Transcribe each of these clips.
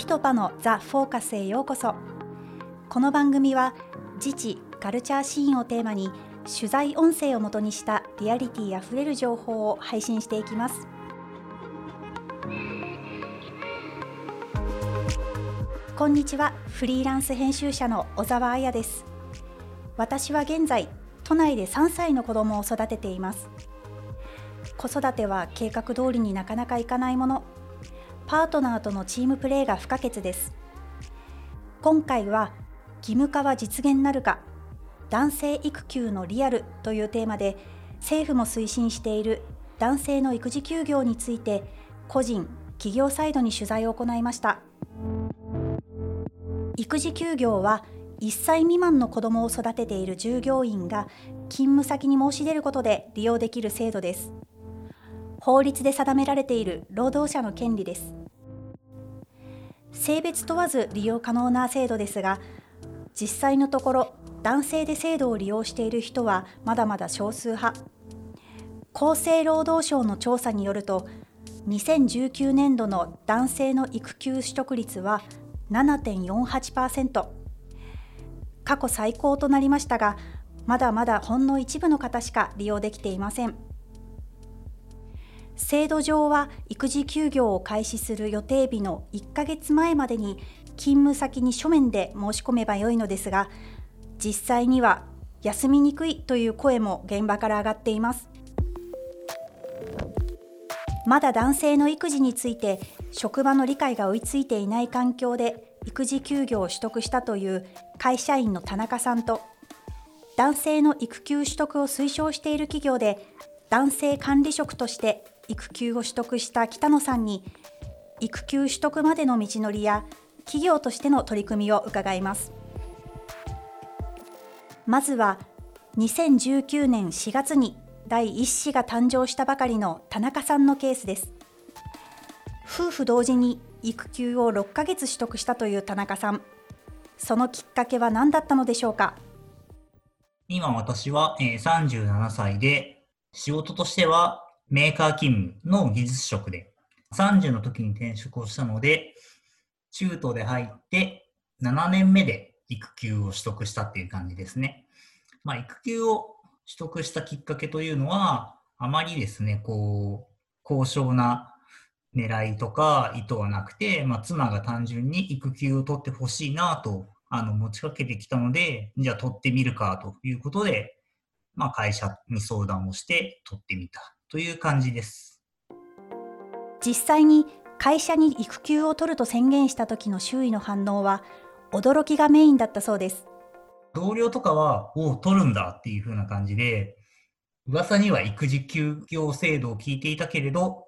ピトパのザ・フォーカスへようこそ。この番組は自治カルチャーシーンをテーマに取材音声をもとにしたリアリティあふれる情報を配信していきます。こんにちはフリーランス編集者の小沢彩です。私は現在都内で3歳の子供を育てています。子育ては計画通りになかなかいかないもの。パートナーとのチームプレーが不可欠です。今回は義務化は実現なるか男性育休のリアルというテーマで政府も推進している男性の育児休業について個人企業サイドに取材を行いました。育児休業は1歳未満の子どもを育てている従業員が勤務先に申し出ることで利用できる制度です。法律で定められている労働者の権利です。性別問わず利用可能な制度ですが実際のところ男性で制度を利用している人はまだまだ少数派。厚生労働省の調査によると2019年度の男性の育休取得率は7.48%過去最高となりましたがまだまだほんの一部の方しか利用できていません。制度上は育児休業を開始する予定日の1ヶ月前までに勤務先に書面で申し込めばよいのですが実際には休みにくいという声も現場から上がっています。まだ男性の育児について職場の理解が追いついていない環境で育児休業を取得したという会社員の田中さんと男性の育休取得を推奨している企業で男性管理職として育休を取得した北野さんに育休取得までの道のりや企業としての取り組みを伺います。まずは2019年4月に第1子が誕生したばかりの田中さんのケースです。夫婦同時に育休を6ヶ月取得したという田中さん。そのきっかけは何だったのでしょうか？今私は37歳で仕事としてはメーカー勤務の技術職で、30の時に転職をしたので、中途で入って7年目で育休を取得したっていう感じですね。まあ、育休を取得したきっかけというのは、あまりですね、こう、高尚な狙いとか意図はなくて、まあ、妻が単純に育休を取ってほしいなとあの持ちかけてきたので、じゃあ取ってみるかということで、まあ、会社に相談をして取ってみたという感じです。実際に会社に育休を取ると宣言した時の周囲の反応は驚きがメインだったそうです。同僚とかは、おお、取るんだっていう風な感じで、噂には育児休業制度を聞いていたけれど、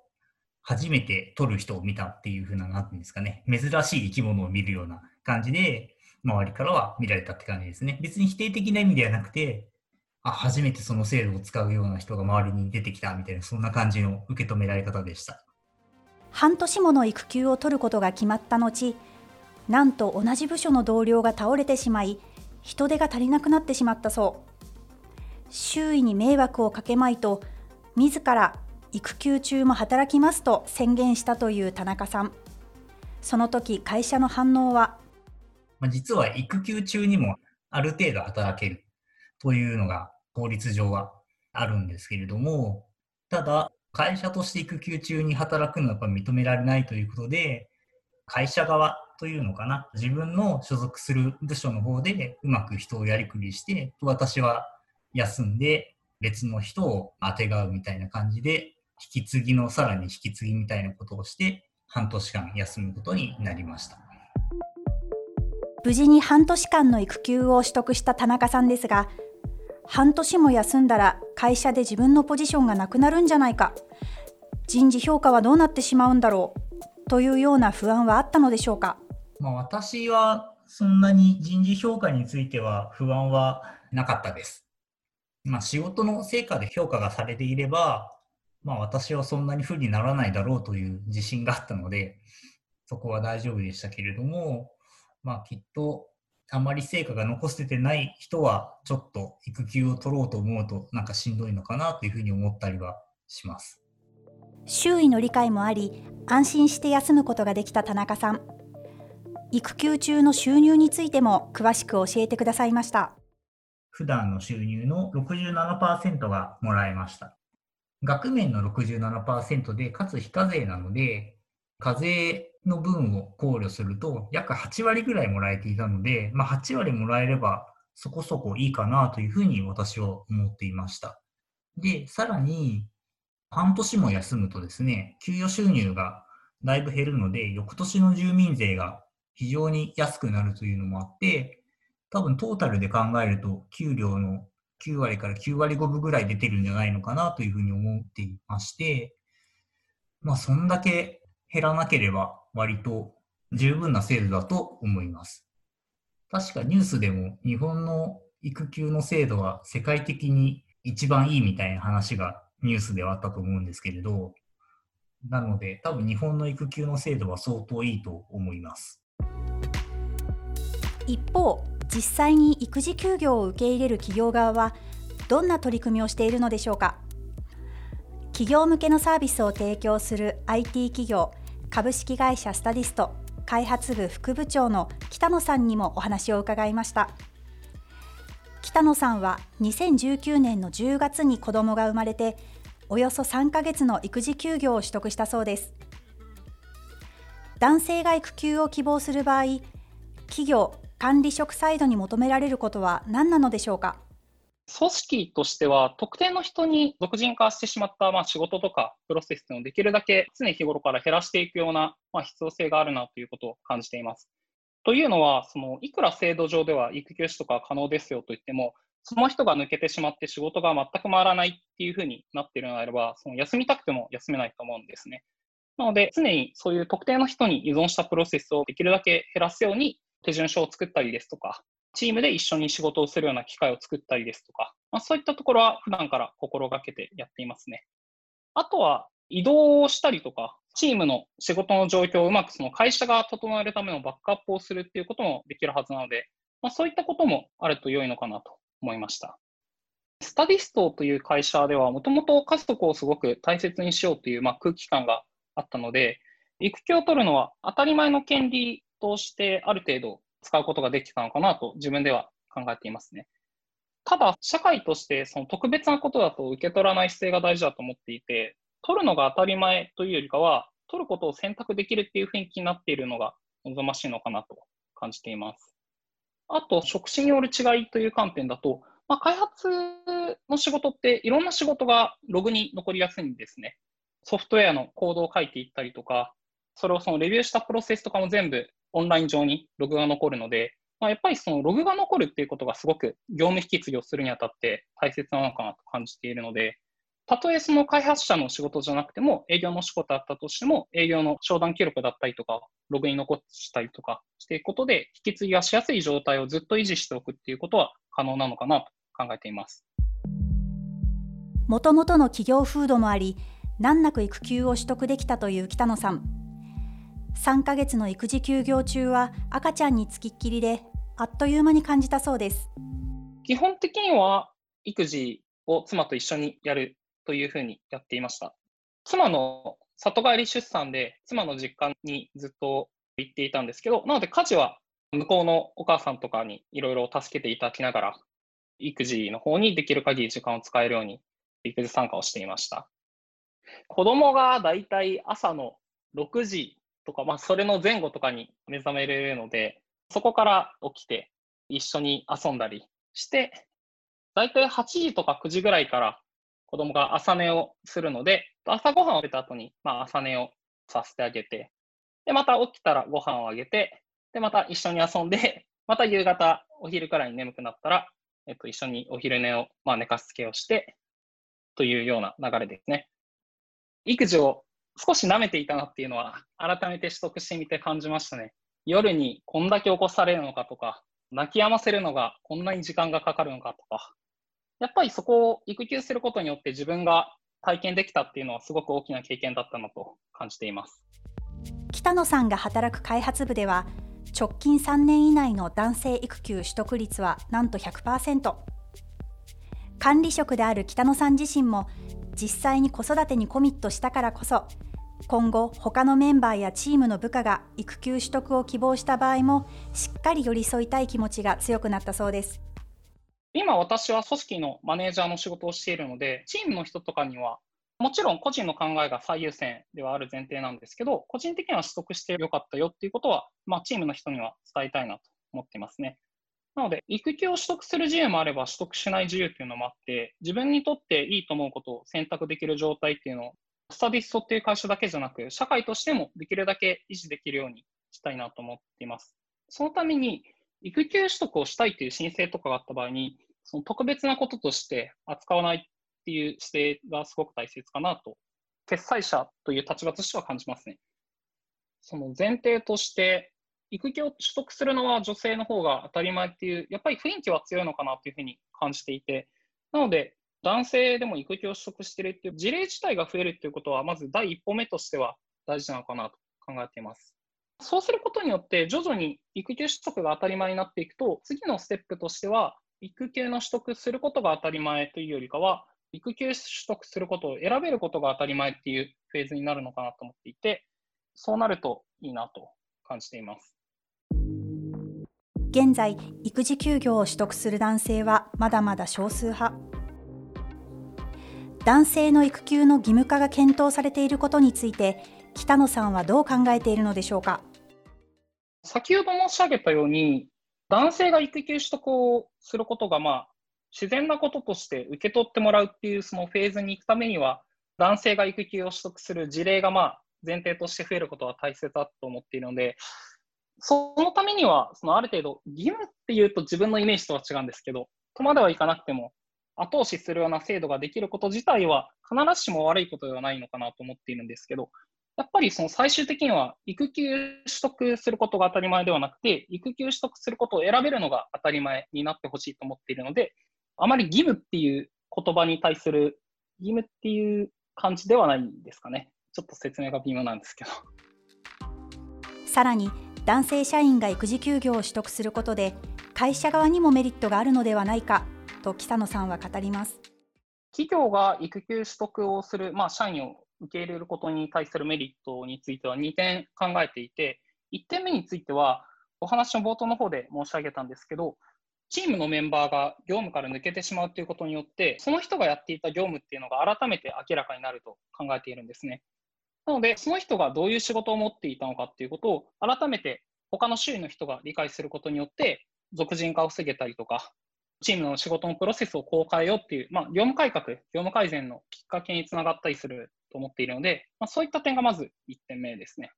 初めて取る人を見たっていう風な、なんていうんですかね、珍しい生き物を見るような感じで、周りからは見られたって感じですね。別に否定的な意味ではなくて、あ、初めてその制度を使うような人が周りに出てきたみたいな、そんな感じの受け止められ方でした。半年もの育休を取ることが決まった後、なんと同じ部署の同僚が倒れてしまい、人手が足りなくなってしまったそう。周囲に迷惑をかけまいと、自ら育休中も働きますと宣言したという田中さん。その時会社の反応は、まあ、実は育休中にもある程度働けるというのが法律上はあるんですけれども、ただ、会社として育休中に働くのはやっぱ認められないということで、会社側というのかな、自分の所属する部署の方でうまく人をやりくりして、私は休んで別の人をあてがうみたいな感じで、引き継ぎのさらに引き継ぎみたいなことをして、半年間休むことになりました。無事に半年間の育休を取得した田中さんですが、半年も休んだら会社で自分のポジションがなくなるんじゃないか。人事評価はどうなってしまうんだろう。というような不安はあったのでしょうか、まあ、私はそんなに人事評価については不安はなかったです。まあ、仕事の成果で評価がされていれば、まあ、私はそんなに不利にならないだろうという自信があったので、そこは大丈夫でしたけれども、まあ、きっとあまり成果が残せてない人は、ちょっと育休を取ろうと思うと、なんかしんどいのかなというふうに思ったりはします。周囲の理解もあり、安心して休むことができた田中さん。育休中の収入についても詳しく教えてくださいました普段の収入の67%がもらえました額面の67%でかつ非課税なので課税の分を考慮すると約8割ぐらいもらえていたので、まあ、8割もらえればそこそこいいかなというふうに私は思っていました。で、さらに半年も休むとですね、給与収入がだいぶ減るので、翌年の住民税が非常に安くなるというのもあって、多分トータルで考えると、給料の9割から9割5分ぐらい出てるんじゃないのかなというふうに思っていまして、まあ、そんだけ減らなければ割と十分な制度だと思います。確かニュースでも日本の育休の制度は世界的に一番いいみたいな話がニュースではあったと思うんですけれど、なので多分日本の育休の制度は相当いいと思います。一方、実際に育児休業を受け入れる企業側はどんな取り組みをしているのでしょうか。企業向けのサービスを提供する IT 企業株式会社スタディスト開発部副部長の北野さんにもお話を伺いました。北野さんは2019年の10月に子供が生まれておよそ3ヶ月の育児休業を取得したそうです男性が育休を希望する場合企業管理職サイドに求められることは何なのでしょうか？組織としては、特定の人に俗人化してしまった、まあ、仕事とかプロセスをできるだけ常日頃から減らしていくような、まあ、必要性があるなということを感じています。というのは、そのいくら制度上では育休取得は可能ですよと言っても、その人が抜けてしまって仕事が全く回らないっていうふうになっているのであれば、その休みたくても休めないと思うんですね。なので、常にそういう特定の人に依存したプロセスをできるだけ減らすように手順書を作ったりですとか、チームで一緒に仕事をするような機会を作ったりですとか、まあ、そういったところは普段から心がけてやっていますね。あとは移動をしたりとか、チームの仕事の状況をうまくその会社が整えるためのバックアップをするっていうこともできるはずなので、まあ、そういったこともあると良いのかなと思いました。スタディストという会社では、もともと家族をすごく大切にしようという、まあ、空気感があったので、育休を取るのは当たり前の権利としてある程度使うことができたのかなと自分では考えていますね。ただ、社会としてその特別なことだと受け取らない姿勢が大事だと思っていて、取るのが当たり前というよりかは、取ることを選択できるっていう雰囲気になっているのが望ましいのかなと感じています。あと、職種による違いという観点だと、まあ、開発の仕事っていろんな仕事がログに残りやすいんですね。ソフトウェアのコードを書いていったりとか、それをそのレビューしたプロセスとかも全部オンライン上にログが残るので、まあ、やっぱりそのログが残るっていうことがすごく業務引き継ぎをするにあたって大切なのかなと感じているので、たとえその開発者の仕事じゃなくても、営業の仕事だったとしても、営業の商談記録だったりとか、ログに残したりとかしていくことで、引き継ぎがしやすい状態をずっと維持しておくっていうことは可能なのかなと考えています。もともとの企業風土もあり、難なく育休を取得できたという北野さん。3ヶ月の育児休業中は赤ちゃんにつきっきりで、あっという間に感じたそうです。基本的には育児を妻と一緒にやるというふうにやっていました。妻の里帰り出産で、妻の実家にずっと行っていたんですけど、なので家事は向こうのお母さんとかにいろいろ助けていただきながら、育児の方にできる限り時間を使えるように育児参加をしていました。子供がだいたい朝の6時とか、まあ、それの前後とかに目覚めれるので、そこから起きて一緒に遊んだりして、だいたい8時とか9時ぐらいから子供が朝寝をするので、朝ごはんを食べた後に、まあ、朝寝をさせてあげて、で、また起きたらご飯をあげて、で、また一緒に遊んで、また夕方、お昼くらいに眠くなったら、えっと、一緒にお昼寝を、まあ、寝かしつけをして、というような流れですね。育児を少し舐めていたなっていうのは、改めて取得してみて感じましたね。夜にこんだけ起こされるのかとか、泣き止ませるのがこんなに時間がかかるのかとか、やっぱりそこを育休することによって自分が体験できたっていうのはすごく大きな経験だったなと感じています。北野さんが働く開発部では、直近3年以内の男性育休取得率はなんと100%。管理職である北野さん自身も実際に子育てにコミットしたからこそ今後他のメンバーやチームの部下が育休取得を希望した場合もしっかり寄り添いたい気持ちが強くなったそうです。今私は組織のマネージャーの仕事をしているのでチームの人とかにはもちろん個人の考えが最優先ではある前提なんですけど個人的には取得してよかったよっていうことは、まあ、チームの人には伝えたいなと思っていますね。なので、育休を取得する自由もあれば取得しない自由っていうのもあって、自分にとっていいと思うことを選択できる状態っていうの、スタディストっていう会社だけじゃなく、社会としてもできるだけ維持できるようにしたいなと思っています。そのために、育休取得をしたいという申請とかがあった場合に、その特別なこととして扱わないっていう姿勢がすごく大切かなと、決裁者という立場としては感じますね。その前提として、育休を取得するのは女性の方が当たり前っていう、やっぱり雰囲気は強いのかなというふうに感じていて、なので、男性でも育休を取得しているっていう事例自体が増えるっていうことは、まず第一歩目としては大事なのかなと考えています。そうすることによって、徐々に育休取得が当たり前になっていくと、次のステップとしては、育休の取得することが当たり前というよりかは、育休取得することを選べることが当たり前っていうフェーズになるのかなと思っていて、そうなるといいなと感じています。現在、育児休業を取得する男性はまだまだ少数派。男性の育休の義務化が検討されていることについて、北野さんはどう考えているのでしょうか？先ほど申し上げたように、男性が育休取得をすることが、まあ、自然なこととして受け取ってもらうっていうそのフェーズに行くためには、男性が育休を取得する事例が、まあ、前提として増えることは大切だと思っているので、そのためには、そのある程度、義務っていうと自分のイメージとは違うんですけど、とまではいかなくても、後押しするような制度ができること自体は、必ずしも悪いことではないのかなと思っているんですけど、やっぱりその最終的には、育休取得することが当たり前ではなくて、育休取得することを選べるのが当たり前になってほしいと思っているので、あまり義務っていう言葉に対する義務っていう感じではないんですかね。ちょっと説明が微妙なんですけど。さらに男性社員が育児休業を取得することで会社側にもメリットがあるのではないかと北野さんは語ります企業が育休取得をする、まあ、社員を受け入れることに対するメリットについては2点考えていて1点目についてはお話の冒頭の方で申し上げたんですけどチームのメンバーが業務から抜けてしまうということによってその人がやっていた業務っていうのが改めて明らかになると考えているんですね。なので、その人がどういう仕事を持っていたのかっていうことを改めて他の周囲の人が理解することによって、俗人化を防げたりとか、チームの仕事のプロセスをこう変えようっていう、まあ、業務改革、業務改善のきっかけにつながったりすると思っているので、まあ、そういった点がまず1点目ですね。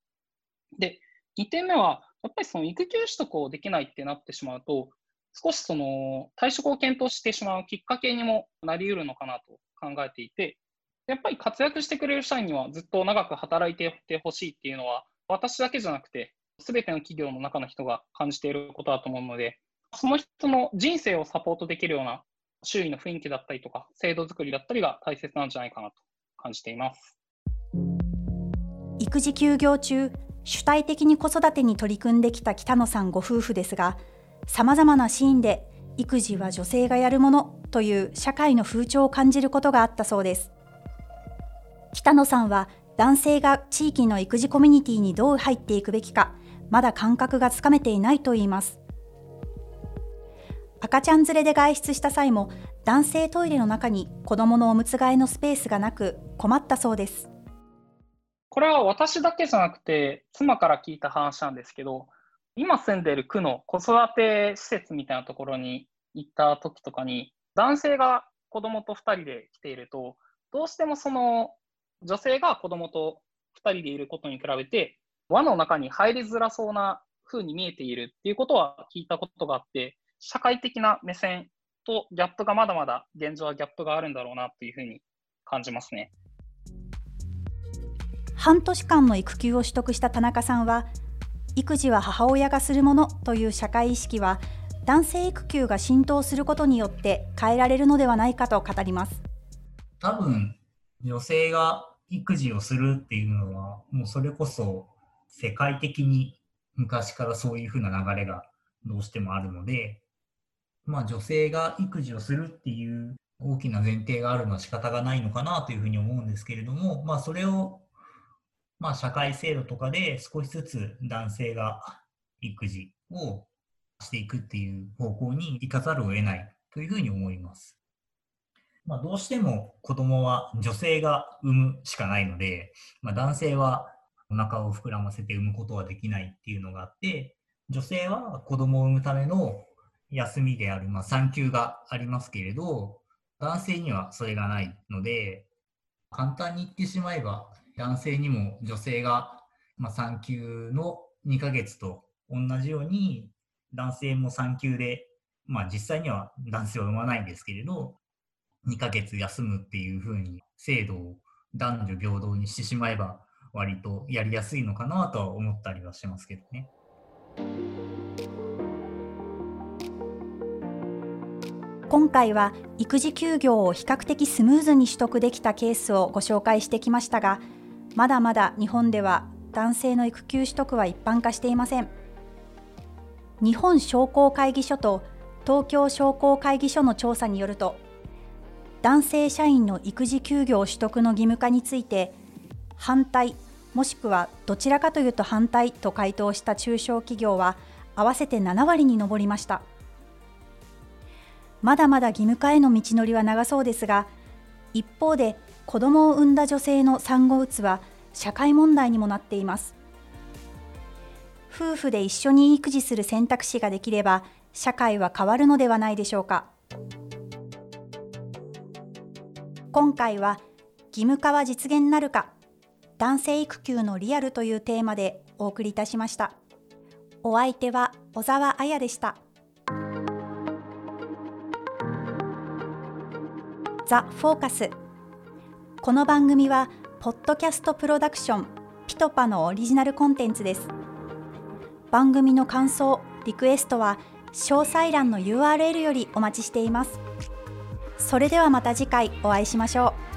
で、2点目は、やっぱりその育休取得をできないってなってしまうと、少しその退職を検討してしまうきっかけにもなりうるのかなと考えていて、やっぱり活躍してくれる社員にはずっと長く働いてほしいっていうのは、私だけじゃなくて、すべての企業の中の人が感じていることだと思うので、その人の人生をサポートできるような周囲の雰囲気だったりとか、制度作りだったりが大切なんじゃないかなと感じています。育児休業中、主体的に子育てに取り組んできた北野さんご夫婦ですが、さまざまなシーンで育児は女性がやるものという社会の風潮を感じることがあったそうです。北野さんは男性が地域の育児コミュニティにどう入っていくべきか、まだ感覚がつかめていないといいます。赤ちゃん連れで外出した際も、男性トイレの中に子供のおむつ替えのスペースがなく困ったそうです。これは私だけじゃなくて、妻から聞いた話なんですけど、今住んでいる区の子育て施設みたいなところに行った時とかに、男性が子供と2人で来ていると、どうしてもその女性が子供と2人でいることに比べて、輪の中に入りづらそうな風に見えているっていうことは聞いたことがあって、社会的な目線とギャップがまだまだ現状はギャップがあるんだろうなっていうふうに感じますね。半年間の育休を取得した田中さんは、育児は母親がするものという社会意識は、男性育休が浸透することによって変えられるのではないかと語ります。多分女性が育児をするっていうのは、もうそれこそ世界的に昔からそういうふうな流れがどうしてもあるので、まあ女性が育児をするっていう大きな前提があるのは仕方がないのかなというふうに思うんですけれども、まあそれを、まあ、社会制度とかで少しずつ男性が育児をしていくっていう方向に行かざるを得ないというふうに思います。まあ、どうしても子供は女性が産むしかないので、まあ、男性はお腹を膨らませて産むことはできないっていうのがあって、女性は子供を産むための休みである、まあ、産休がありますけれど、男性にはそれがないので、簡単に言ってしまえば、男性にも女性が、まあ、産休の2ヶ月と同じように、男性も産休で、まあ、実際には男性は産まないんですけれど、2ヶ月休むっていうふうに制度を男女平等にしてしまえば、割とやりやすいのかなとは思ったりはしますけどね。今回は育児休業を比較的スムーズに取得できたケースをご紹介してきましたが、まだまだ日本では男性の育休取得は一般化していません。日本商工会議所と東京商工会議所の調査によると、男性社員の育児休業取得の義務化について、反対、もしくはどちらかというと反対と回答した中小企業は合わせて7割に上りました。まだまだ義務化への道のりは長そうですが、一方で子供を産んだ女性の産後うつは社会問題にもなっています。夫婦で一緒に育児する選択肢ができれば、社会は変わるのではないでしょうか。今回は義務化は実現なるか、男性育休のリアルというテーマでお送りいたしました。お相手は小沢彩でした。ザ・フォーカス。この番組はポッドキャストプロダクションピトパのオリジナルコンテンツです。番組の感想リクエストは詳細欄の URL よりお待ちしています。それではまた次回お会いしましょう。